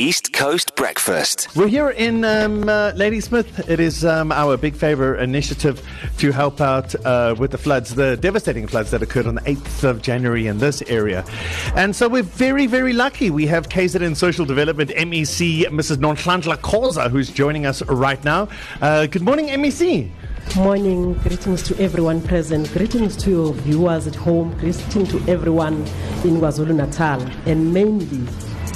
East Coast Breakfast. We're here in um, uh, Ladysmith. It is um, our Big Favour initiative to help out uh, with the floods, the devastating floods that occurred on the 8th of January in this area. And so we're very, very lucky. We have KZN Social Development MEC, Mrs. Nonhlanhla Khoza, who's joining us right now. Uh, good morning, MEC. Morning, greetings to everyone present, greetings to your viewers at home, greetings to everyone in KwaZulu Natal, and mainly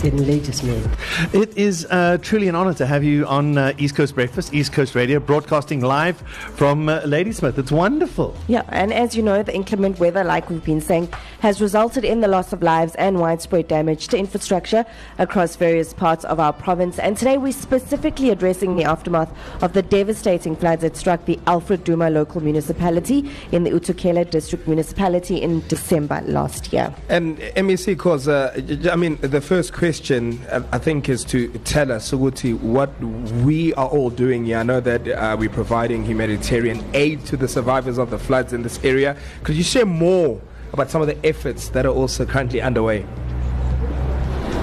in Ladysmith. It is uh, truly an honor to have you on uh, East Coast Breakfast, East Coast Radio, broadcasting live from uh, Ladysmith. It's wonderful. Yeah, and as you know, the inclement weather, like we've been saying, has resulted in the loss of lives and widespread damage to infrastructure across various parts of our province. And today we're specifically addressing the aftermath of the devastating floods that struck the Alfred Duma local municipality in the uThukela district municipality in December last year. And MEC, because uh, I mean, the first question uh, I think is to tell us, Suguti, what we are all doing here. I know that uh, we're providing humanitarian aid to the survivors of the floods in this area. Could you share more about some of the efforts that are also currently underway?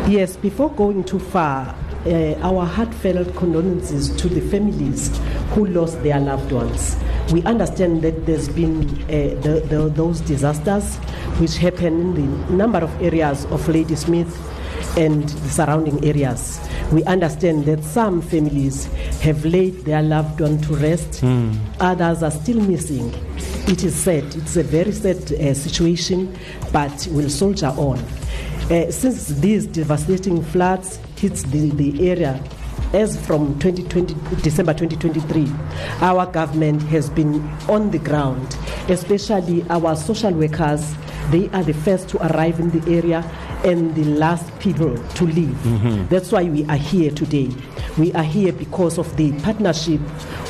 Yes, before going too far, uh, our heartfelt condolences to the families who lost their loved ones. We understand that there's been uh, the, the, those disasters which happened in the number of areas of Ladysmith and the surrounding areas. We understand that some families have laid their loved one to rest, mm. others are still missing. It is sad, it's a very sad uh, situation, but we'll soldier on. Uh, since these devastating floods hit the, the area as from 2020, December 2023, our government has been on the ground, especially our social workers. They are the first to arrive in the area and the last people to leave. Mm-hmm. That's why we are here today. We are here because of the partnership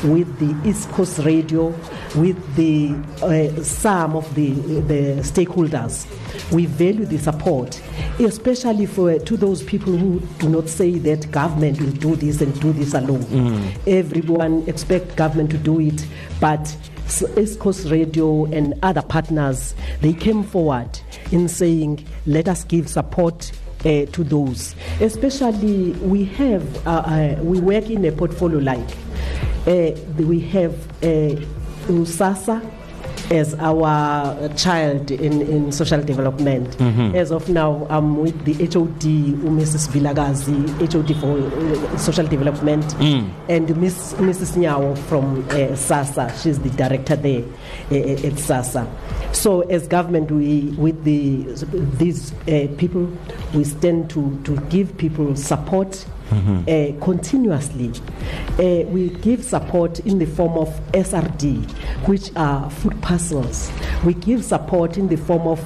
with the East Coast Radio, with the uh, some of the the stakeholders. We value the support, especially for to those people who do not say that government will do this and do this alone. Mm. Everyone expect government to do it, but East Coast Radio and other partners, they came forward in saying, let us give support uh, to those. Especially, we have, uh, uh, we work in a portfolio like, uh, we have uh, USASA, as our child in, in social development. Mm-hmm. As of now, I'm with the HOD, Mrs. Vilakazi, HOD for uh, social development, mm. and Miss, Mrs. Nyao from uh, SASSA. She's the director there uh, at SASSA. So, as government, we with the these uh, people, we stand to to give people support mm-hmm. uh, continuously. Uh, we give support in the form of SRD, which are food parcels. We give support in the form of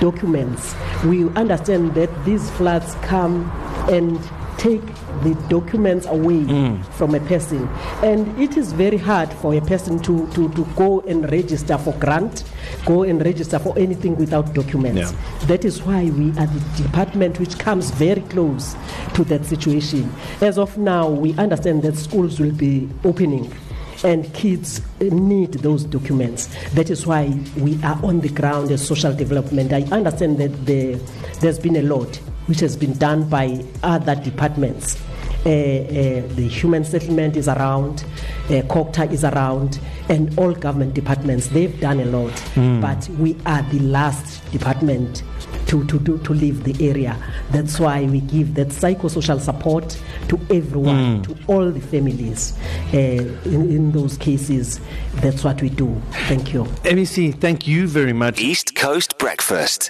documents. We understand that these floods come and take the documents away mm. from a person. And it is very hard for a person to, to, to go and register for grant, go and register for anything without documents. Yeah. That is why we are the department which comes very close to that situation. As of now, we understand that schools will be opening and kids need those documents. That is why we are on the ground as social development. I understand that the, there's been a lot which has been done by other departments. Uh, uh, the human settlement is around, uh, COGTA is around, and all government departments. They've done a lot, mm. but we are the last department to, to, to, to leave the area. That's why we give that psychosocial support to everyone, mm. to all the families. Uh, in, in those cases, that's what we do. Thank you. MEC, thank you very much. East Coast Breakfast.